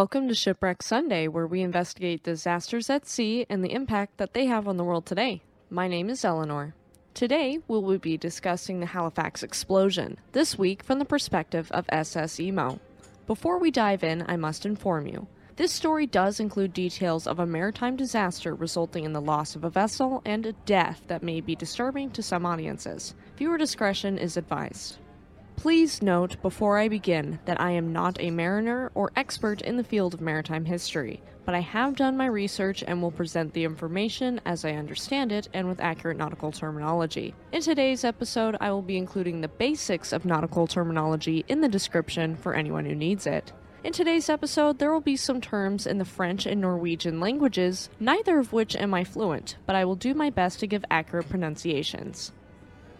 Welcome to Shipwreck Sunday, where we investigate disasters at sea and the impact that they have on the world today. My name is Eleanor. Today, we will be discussing the Halifax explosion, this week from the perspective of SS Imo. Before we dive in, I must inform you. This story does include details of a maritime disaster resulting in the loss of a vessel and a death that may be disturbing to some audiences. Viewer discretion is advised. Please note before I begin that I am not a mariner or expert in the field of maritime history, but I have done my research and will present the information as I understand it and with accurate nautical terminology. In today's episode, I will be including the basics of nautical terminology in the description for anyone who needs it. In today's episode, there will be some terms in the French and Norwegian languages, neither of which am I fluent, but I will do my best to give accurate pronunciations.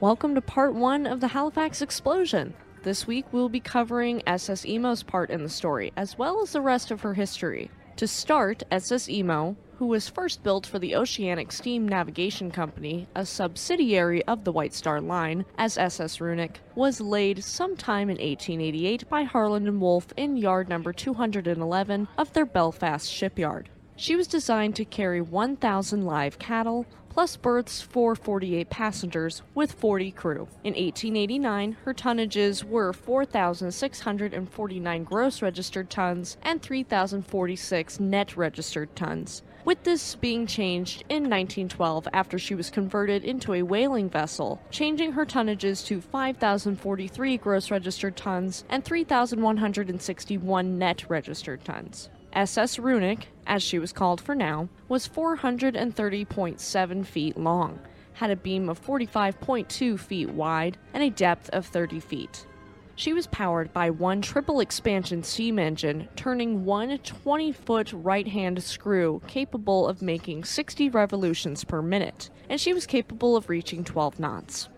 Welcome to part one of the Halifax explosion. This week we'll be covering SS Imo's part in the story, as well as the rest of her history. To start, SS Imo, who was first built for the Oceanic Steam Navigation Company, a subsidiary of the White Star Line, as SS Runic, was laid sometime in 1888 by Harland and Wolff in yard number 211 of their Belfast shipyard. She was designed to carry 1,000 live cattle, plus berths for 48 passengers with 40 crew. In 1889, her tonnages were 4,649 gross registered tons and 3,046 net registered tons. With this being changed in 1912 after she was converted into a whaling vessel, changing her tonnages to 5,043 gross registered tons and 3,161 net registered tons. SS Runic, as she was called for now, was 430.7 feet long, had a beam of 45.2 feet wide, and a depth of 30 feet. She was powered by one triple expansion steam engine, turning one 20 foot right hand screw capable of making 60 revolutions per minute, and she was capable of reaching 12 knots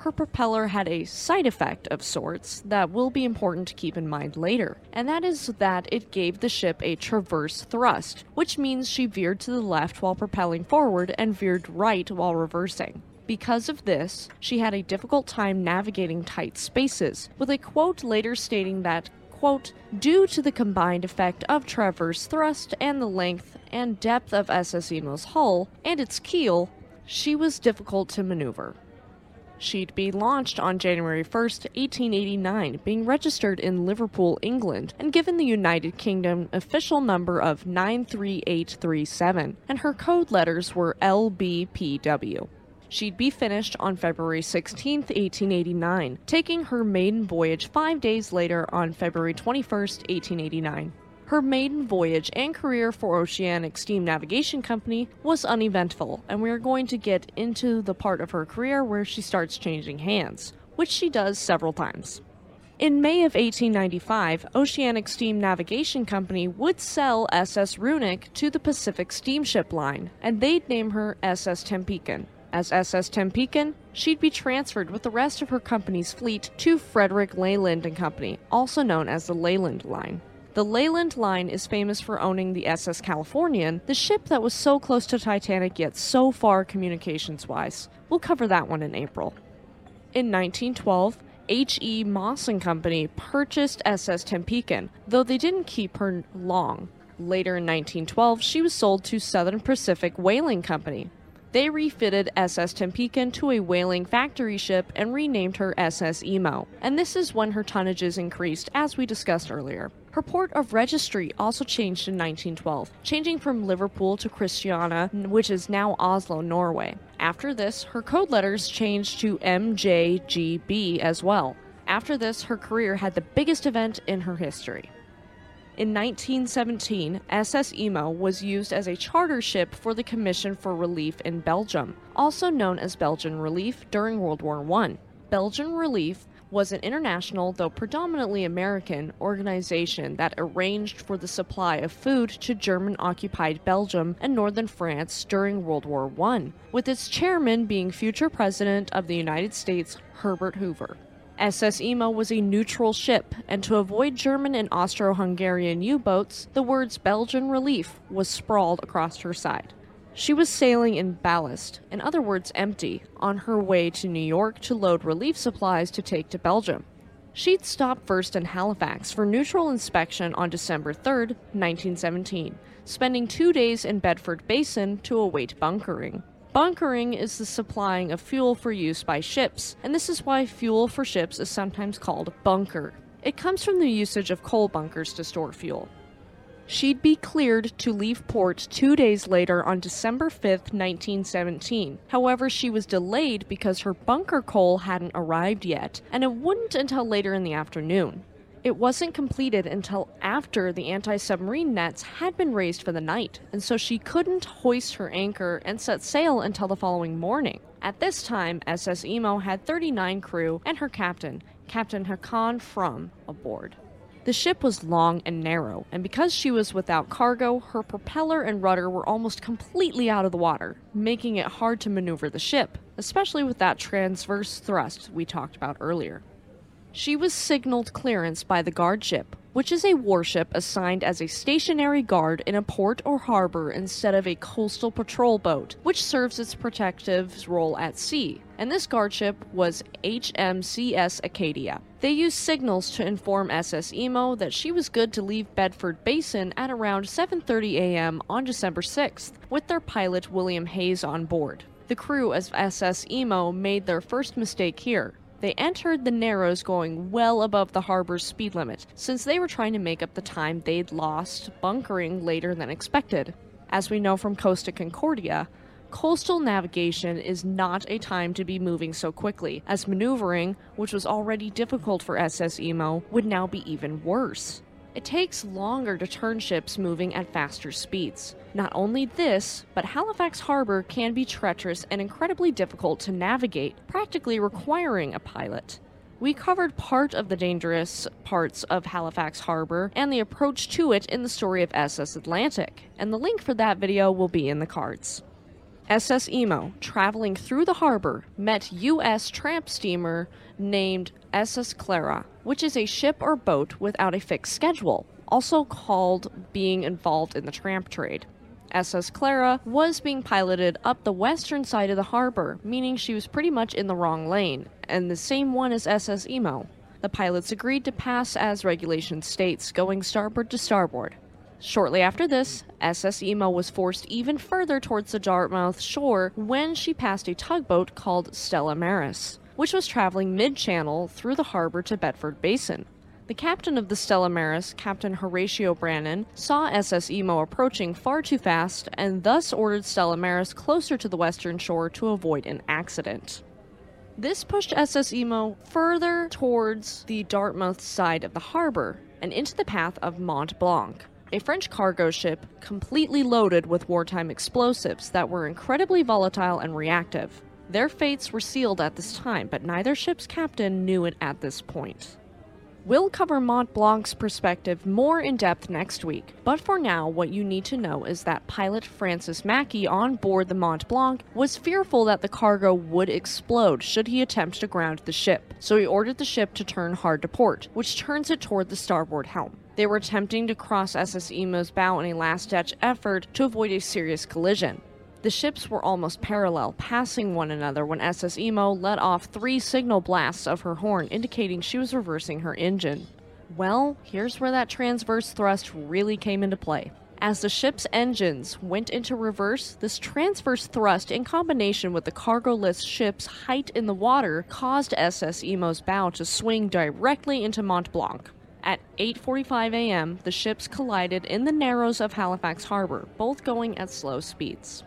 her propeller had a side effect of sorts that will be important to keep in mind later, and that is that it gave the ship a traverse thrust, which means she veered to the left while propelling forward and veered right while reversing. Because of this, she had a difficult time navigating tight spaces, with a quote later stating that, quote, due to the combined effect of traverse thrust and the length and depth of SS Imo's hull and its keel, she was difficult to maneuver. She'd be launched on January 1, 1889, being registered in Liverpool, England, and given the United Kingdom official number of 93837, and her code letters were LBPW. She'd be finished on February 16, 1889, taking her maiden voyage five days later on February 21, 1889. Her maiden voyage and career for Oceanic Steam Navigation Company was uneventful, and we are going to get into the part of her career where she starts changing hands, which she does several times. In May of 1895, Oceanic Steam Navigation Company would sell SS Runic to the Pacific Steamship Line, and they'd name her SS Tempican. As SS Tempican, she'd be transferred with the rest of her company's fleet to Frederick Leyland and Company, also known as the Leyland Line. The Leyland Line is famous for owning the SS Californian, the ship that was so close to Titanic yet so far communications wise. We'll cover that one in April. In 1912, H.E. Moss and Company purchased SS Tempican, though they didn't keep her long. Later in 1912, she was sold to Southern Pacific Whaling Company. They refitted SS Tempican to a whaling factory ship and renamed her SS Imo, and this is when her tonnages increased, as we discussed earlier. Her port of registry also changed in 1912, changing from Liverpool to Christiania, which is now Oslo, Norway. After this, her code letters changed to MJGB as well. After this, her career had the biggest event in her history. In 1917, SS Imo was used as a charter ship for the Commission for Relief in Belgium, also known as Belgian Relief during World War I. Belgian Relief was an international, though predominantly American, organization that arranged for the supply of food to German occupied Belgium and northern France during World War I, with its chairman being future President of the United States, Herbert Hoover. SS Imo was a neutral ship, and to avoid German and Austro Hungarian U boats, the words Belgian Relief was sprawled across her side. She was sailing in ballast, in other words, empty, on her way to New York to load relief supplies to take to Belgium. She'd stopped first in Halifax for neutral inspection on December 3, 1917, spending two days in Bedford Basin to await bunkering. Bunkering is the supplying of fuel for use by ships, and this is why fuel for ships is sometimes called bunker. It comes from the usage of coal bunkers to store fuel. She'd be cleared to leave port two days later on December 5, 1917. However, she was delayed because her bunker coal hadn't arrived yet, and it wouldn't until later in the afternoon. It wasn't completed until after the anti submarine nets had been raised for the night, and so she couldn't hoist her anchor and set sail until the following morning. At this time, SS Imo had 39 crew and her captain, Captain Haakon From, aboard. The ship was long and narrow, and because she was without cargo, her propeller and rudder were almost completely out of the water, making it hard to maneuver the ship, especially with that transverse thrust we talked about earlier. She was signaled clearance by the guard ship, which is a warship assigned as a stationary guard in a port or harbor instead of a coastal patrol boat, which serves its protective role at sea. And this guard ship was HMCS Acadia. They used signals to inform SS Imo that she was good to leave Bedford Basin at around 7:30 a.m. on December 6th, with their pilot William Hayes on board. The crew of SS Imo made their first mistake here. They entered the Narrows going well above the harbor's speed limit, since they were trying to make up the time they'd lost bunkering later than expected. As we know from Costa Concordia, coastal navigation is not a time to be moving so quickly, as maneuvering, which was already difficult for SS Imo, would now be even worse. It takes longer to turn ships moving at faster speeds. Not only this, but Halifax Harbor can be treacherous and incredibly difficult to navigate, practically requiring a pilot. We covered part of the dangerous parts of Halifax Harbor and the approach to it in the story of SS Atlantic, and the link for that video will be in the cards. SS Imo, traveling through the harbor, met U.S. tramp steamer named SS Clara, which is a ship or boat without a fixed schedule, also called being involved in the tramp trade. SS Clara was being piloted up the western side of the harbor, meaning she was pretty much in the wrong lane, and the same one as SS Imo. The pilots agreed to pass as regulation states, going starboard to starboard. Shortly after this, SS Imo was forced even further towards the Dartmouth shore when she passed a tugboat called Stella Maris, which was traveling mid channel through the harbor to Bedford Basin. The captain of the Stella Maris, Captain Horatio Brannen, saw SS Imo approaching far too fast and thus ordered Stella Maris closer to the western shore to avoid an accident. This pushed SS Imo further towards the Dartmouth side of the harbor and into the path of Mont Blanc a French cargo ship completely loaded with wartime explosives that were incredibly volatile and reactive. Their fates were sealed at this time, but neither ship's captain knew it at this point. We'll cover Mont Blanc's perspective more in depth next week, but for now, what you need to know is that pilot Francis Mackey on board the Mont Blanc was fearful that the cargo would explode should he attempt to ground the ship, so he ordered the ship to turn hard to port, which turns it toward the starboard helm. They were attempting to cross SS Imo's bow in a last ditch effort to avoid a serious collision. The ships were almost parallel, passing one another when SS Imo let off three signal blasts of her horn, indicating she was reversing her engine. Well, here's where that transverse thrust really came into play. As the ship's engines went into reverse, this transverse thrust, in combination with the cargo-less ship's height in the water, caused SS Imo's bow to swing directly into Mont Blanc. At 8:45 a.m., the ships collided in the narrows of Halifax Harbor, both going at slow speeds.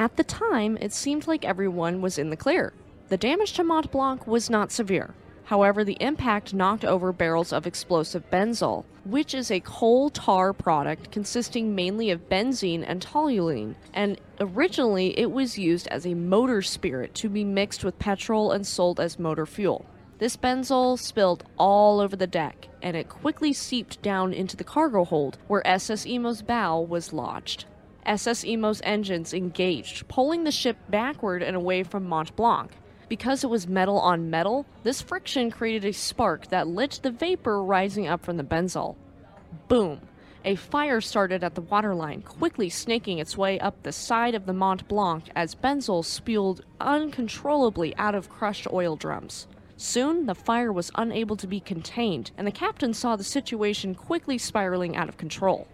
At the time, it seemed like everyone was in the clear. The damage to Mont Blanc was not severe. However, the impact knocked over barrels of explosive benzol, which is a coal tar product consisting mainly of benzene and toluene, and originally it was used as a motor spirit to be mixed with petrol and sold as motor fuel. This benzol spilled all over the deck, and it quickly seeped down into the cargo hold where SS Imo's bow was lodged. SS Imo's engines engaged, pulling the ship backward and away from Mont Blanc. Because it was metal on metal, this friction created a spark that lit the vapor rising up from the benzol. Boom! A fire started at the waterline, quickly snaking its way up the side of the Mont Blanc as benzol spewed uncontrollably out of crushed oil drums. Soon, the fire was unable to be contained, and the captain saw the situation quickly spiraling out of control.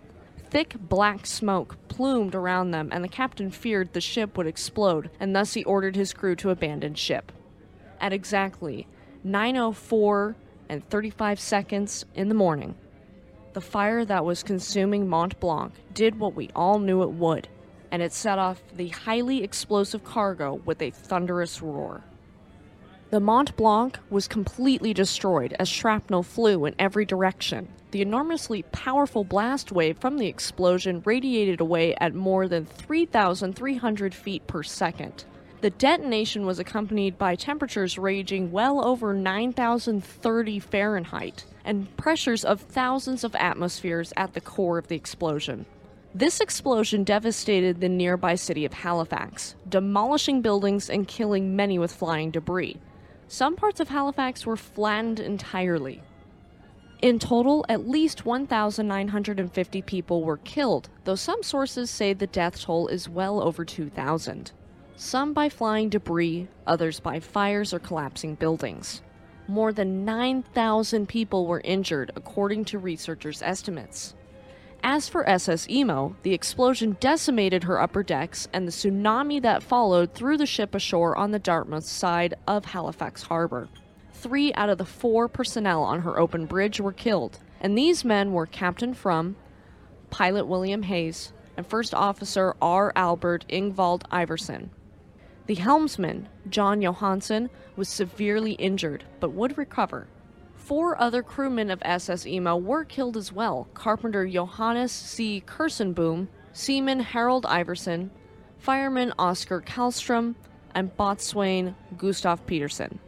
Thick black smoke plumed around them, and the captain feared the ship would explode, and thus he ordered his crew to abandon ship. At exactly 9:04 and 35 seconds in the morning, the fire that was consuming Mont Blanc did what we all knew it would, and it set off the highly explosive cargo with a thunderous roar. The Mont Blanc was completely destroyed as shrapnel flew in every direction. The enormously powerful blast wave from the explosion radiated away at more than 3,300 feet per second. The detonation was accompanied by temperatures ranging well over 9,030 Fahrenheit and pressures of thousands of atmospheres at the core of the explosion. This explosion devastated the nearby city of Halifax, demolishing buildings and killing many with flying debris. Some parts of Halifax were flattened entirely. In total, at least 1,950 people were killed, though some sources say the death toll is well over 2,000. Some by flying debris, others by fires or collapsing buildings. More than 9,000 people were injured, according to researchers' estimates. As for SS Imo, the explosion decimated her upper decks, and the tsunami that followed threw the ship ashore on the Dartmouth side of Halifax Harbor. Three out of the four personnel on her open bridge were killed, and these men were Captain From, Pilot William Hayes, and First Officer R. Albert Ingvald Iverson. The helmsman, John Johansson, was severely injured but would recover. Four other crewmen of SS Imo were killed as well Carpenter Johannes C. Kersenboom, Seaman Harold Iverson, Fireman Oscar Kallstrom, and boatswain Gustav Peterson.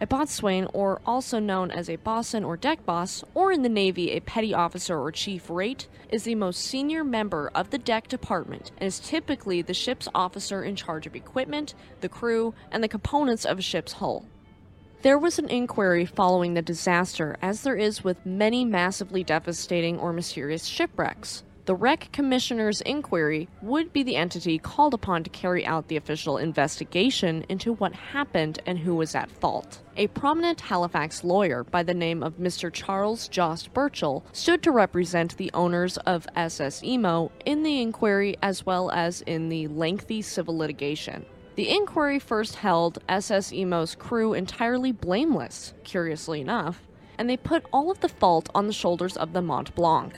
A boatswain, or also known as a bosun or deck boss, or in the Navy a petty officer or chief rate, is the most senior member of the deck department and is typically the ship's officer in charge of equipment, the crew, and the components of a ship's hull. There was an inquiry following the disaster, as there is with many massively devastating or mysterious shipwrecks. The Wreck Commissioner's inquiry would be the entity called upon to carry out the official investigation into what happened and who was at fault. A prominent Halifax lawyer by the name of Mr. Charles Jost Burchell stood to represent the owners of SS Imo in the inquiry as well as in the lengthy civil litigation. The inquiry first held SS Imo's crew entirely blameless, curiously enough, and they put all of the fault on the shoulders of the Mont Blanc.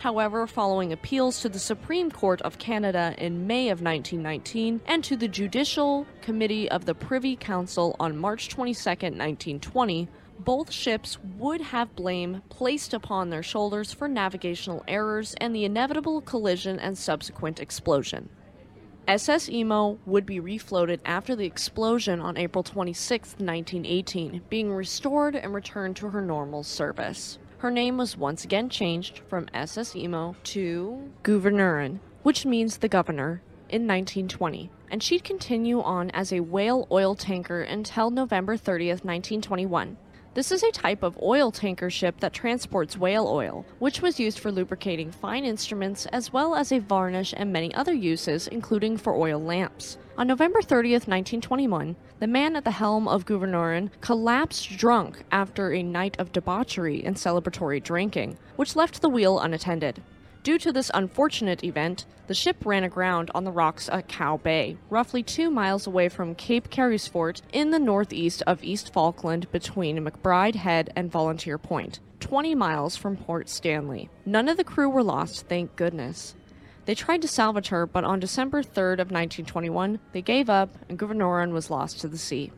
However, following appeals to the Supreme Court of Canada in May of 1919 and to the Judicial Committee of the Privy Council on March 22, 1920, both ships would have blame placed upon their shoulders for navigational errors and the inevitable collision and subsequent explosion. SS Imo would be refloated after the explosion on April 26, 1918, being restored and returned to her normal service. Her name was once again changed from SS Imo to Gouverneurin, which means the governor, in 1920, and she'd continue on as a whale oil tanker until November 30, 1921. This is a type of oil tanker ship that transports whale oil, which was used for lubricating fine instruments as well as a varnish and many other uses, including for oil lamps. On November 30th, 1921, the man at the helm of Gouverneurin collapsed drunk after a night of debauchery and celebratory drinking, which left the wheel unattended. Due to this unfortunate event, the ship ran aground on the rocks at Cow Bay, roughly two miles away from Cape Carysfort in the northeast of East Falkland between McBride Head and Volunteer Point, 20 miles from Port Stanley. None of the crew were lost, thank goodness. They tried to salvage her, but on December 3rd of 1921, they gave up and Gouverneurin was lost to the sea.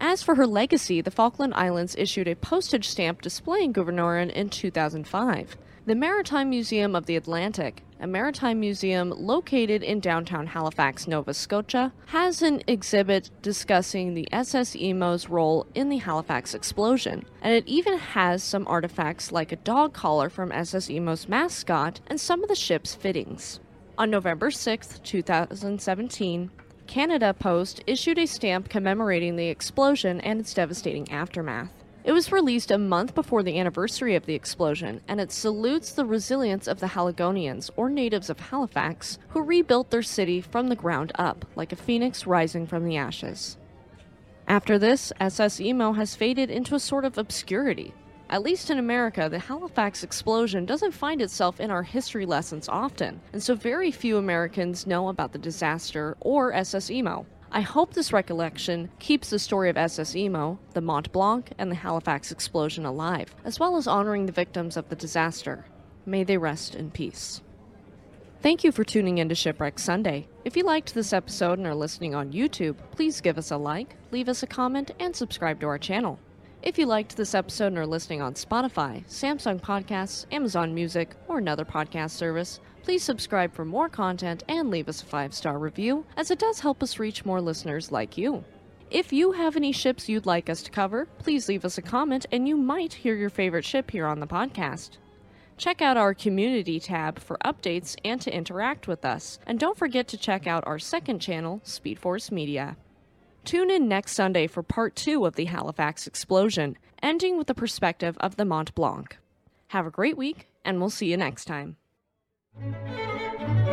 As for her legacy, the Falkland Islands issued a postage stamp displaying Gouverneurin in 2005. The Maritime Museum of the Atlantic, a maritime museum located in downtown Halifax, Nova Scotia, has an exhibit discussing the SS Imo's role in the Halifax explosion, and it even has some artifacts like a dog collar from SS Imo's mascot and some of the ship's fittings. On November 6, 2017, Canada Post issued a stamp commemorating the explosion and its devastating aftermath. It was released a month before the anniversary of the explosion, and it salutes the resilience of the Haligonians, or natives of Halifax, who rebuilt their city from the ground up, like a phoenix rising from the ashes. After this, SS Imo has faded into a sort of obscurity. At least in America, the Halifax explosion doesn't find itself in our history lessons often, and so very few Americans know about the disaster or SS Imo. I hope this recollection keeps the story of SS Imo, the Mont Blanc, and the Halifax explosion alive, as well as honoring the victims of the disaster. May they rest in peace. Thank you for tuning in to Shipwreck Sunday. If you liked this episode and are listening on YouTube, please give us a like, leave us a comment, and subscribe to our channel. If you liked this episode and are listening on Spotify, Samsung Podcasts, Amazon Music, or another podcast service, please subscribe for more content and leave us a five star review, as it does help us reach more listeners like you. If you have any ships you'd like us to cover, please leave us a comment and you might hear your favorite ship here on the podcast. Check out our community tab for updates and to interact with us. And don't forget to check out our second channel, Speed Force Media. Tune in next Sunday for part two of the Halifax explosion, ending with the perspective of the Mont Blanc. Have a great week, and we'll see you next time thank you